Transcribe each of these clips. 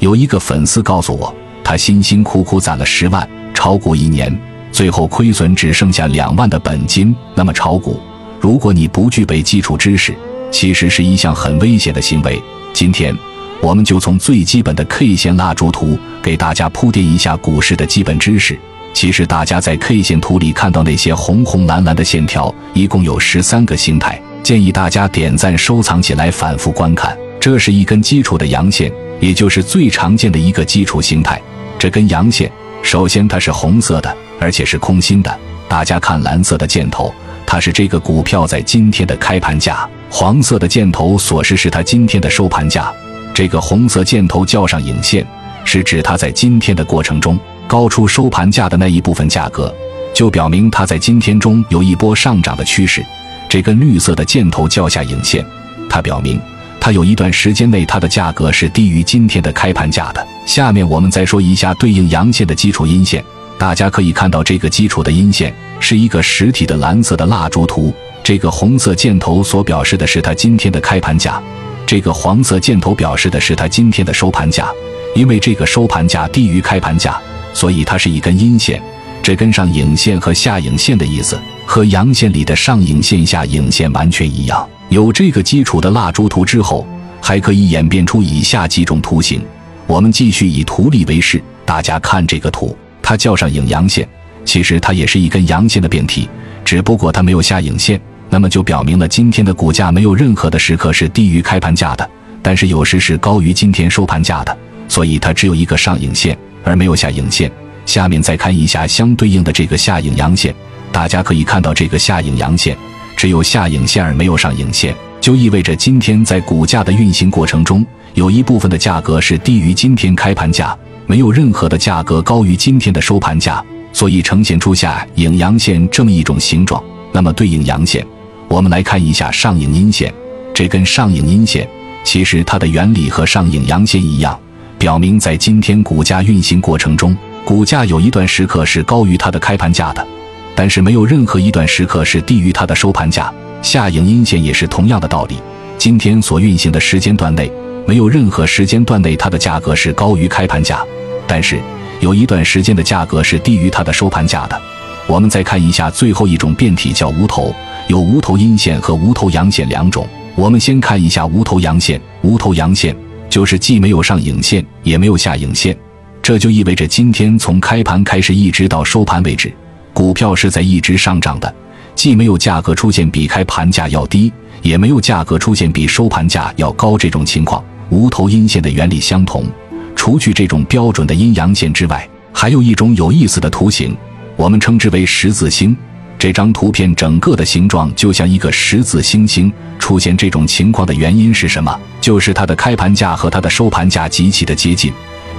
有一个粉丝告诉我，他辛辛苦苦攒了十万炒股一年，最后亏损只剩下两万的本金。那么炒股，如果你不具备基础知识，其实是一项很危险的行为。今天，我们就从最基本的 K 线蜡烛图给大家铺垫一下股市的基本知识。其实，大家在 K 线图里看到那些红红蓝蓝的线条，一共有十三个形态。建议大家点赞收藏起来，反复观看。这是一根基础的阳线，也就是最常见的一个基础形态。这根阳线，首先它是红色的，而且是空心的。大家看蓝色的箭头，它是这个股票在今天的开盘价；黄色的箭头所示是它今天的收盘价。这个红色箭头叫上影线，是指它在今天的过程中高出收盘价的那一部分价格，就表明它在今天中有一波上涨的趋势。这根绿色的箭头叫下影线，它表明它有一段时间内它的价格是低于今天的开盘价的。下面我们再说一下对应阳线的基础阴线。大家可以看到，这个基础的阴线是一个实体的蓝色的蜡烛图。这个红色箭头所表示的是它今天的开盘价，这个黄色箭头表示的是它今天的收盘价。因为这个收盘价低于开盘价，所以它是一根阴线。这跟上影线和下影线的意思，和阳线里的上影线、下影线完全一样。有这个基础的蜡烛图之后，还可以演变出以下几种图形。我们继续以图例为示，大家看这个图，它叫上影阳线，其实它也是一根阳线的变体，只不过它没有下影线，那么就表明了今天的股价没有任何的时刻是低于开盘价的，但是有时是高于今天收盘价的，所以它只有一个上影线，而没有下影线。下面再看一下相对应的这个下影阳线，大家可以看到这个下影阳线只有下影线而没有上影线，就意味着今天在股价的运行过程中，有一部分的价格是低于今天开盘价，没有任何的价格高于今天的收盘价，所以呈现出下影阳线这么一种形状。那么对应阳线，我们来看一下上影阴线，这根上影阴线其实它的原理和上影阳线一样，表明在今天股价运行过程中。股价有一段时刻是高于它的开盘价的，但是没有任何一段时刻是低于它的收盘价。下影阴线也是同样的道理。今天所运行的时间段内，没有任何时间段内它的价格是高于开盘价，但是有一段时间的价格是低于它的收盘价的。我们再看一下最后一种变体，叫无头，有无头阴线和无头阳线两种。我们先看一下无头阳线，无头阳线就是既没有上影线，也没有下影线。这就意味着今天从开盘开始一直到收盘为止，股票是在一直上涨的，既没有价格出现比开盘价要低，也没有价格出现比收盘价要高这种情况。无头阴线的原理相同，除去这种标准的阴阳线之外，还有一种有意思的图形，我们称之为十字星。这张图片整个的形状就像一个十字星星。出现这种情况的原因是什么？就是它的开盘价和它的收盘价极其的接近。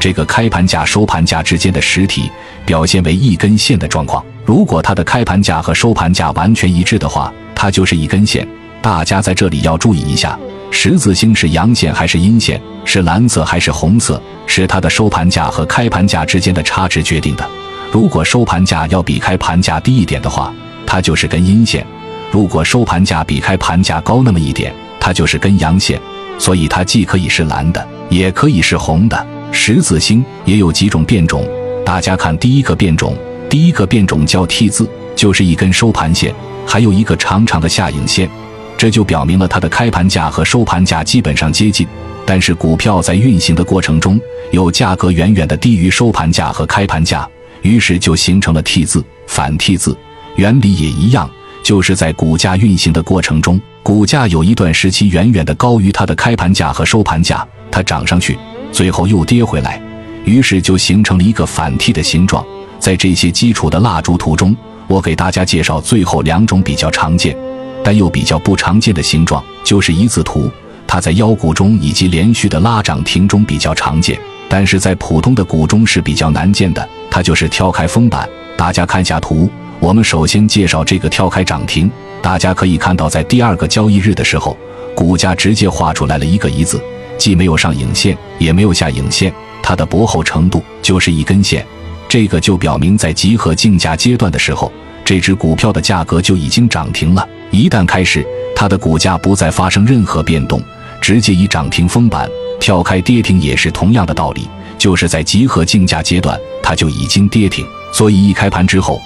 这个开盘价、收盘价之间的实体表现为一根线的状况。如果它的开盘价和收盘价完全一致的话，它就是一根线。大家在这里要注意一下，十字星是阳线还是阴线，是蓝色还是红色，是它的收盘价和开盘价之间的差值决定的。如果收盘价要比开盘价低一点的话，它就是根阴线；如果收盘价比开盘价高那么一点，它就是根阳线。所以它既可以是蓝的，也可以是红的。十字星也有几种变种，大家看第一个变种，第一个变种叫 T 字，就是一根收盘线，还有一个长长的下影线，这就表明了它的开盘价和收盘价基本上接近，但是股票在运行的过程中，有价格远远的低于收盘价和开盘价，于是就形成了 T 字。反 T 字原理也一样，就是在股价运行的过程中，股价有一段时期远远的高于它的开盘价和收盘价，它涨上去。最后又跌回来，于是就形成了一个反 T 的形状。在这些基础的蜡烛图中，我给大家介绍最后两种比较常见，但又比较不常见的形状，就是一字图。它在妖股中以及连续的拉涨停中比较常见，但是在普通的股中是比较难见的。它就是跳开封板。大家看下图，我们首先介绍这个跳开涨停。大家可以看到，在第二个交易日的时候，股价直接画出来了一个一字。既没有上影线，也没有下影线，它的薄厚程度就是一根线。这个就表明，在集合竞价阶段的时候，这只股票的价格就已经涨停了。一旦开始，它的股价不再发生任何变动，直接以涨停封板，跳开跌停也是同样的道理，就是在集合竞价阶段，它就已经跌停，所以一开盘之后，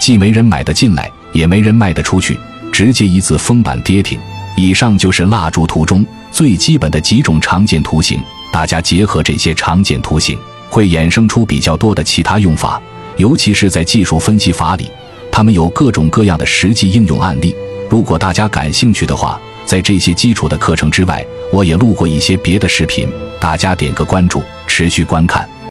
既没人买得进来，也没人卖得出去，直接一字封板跌停。以上就是蜡烛图中最基本的几种常见图形，大家结合这些常见图形，会衍生出比较多的其他用法，尤其是在技术分析法里，它们有各种各样的实际应用案例。如果大家感兴趣的话，在这些基础的课程之外，我也录过一些别的视频，大家点个关注，持续观看。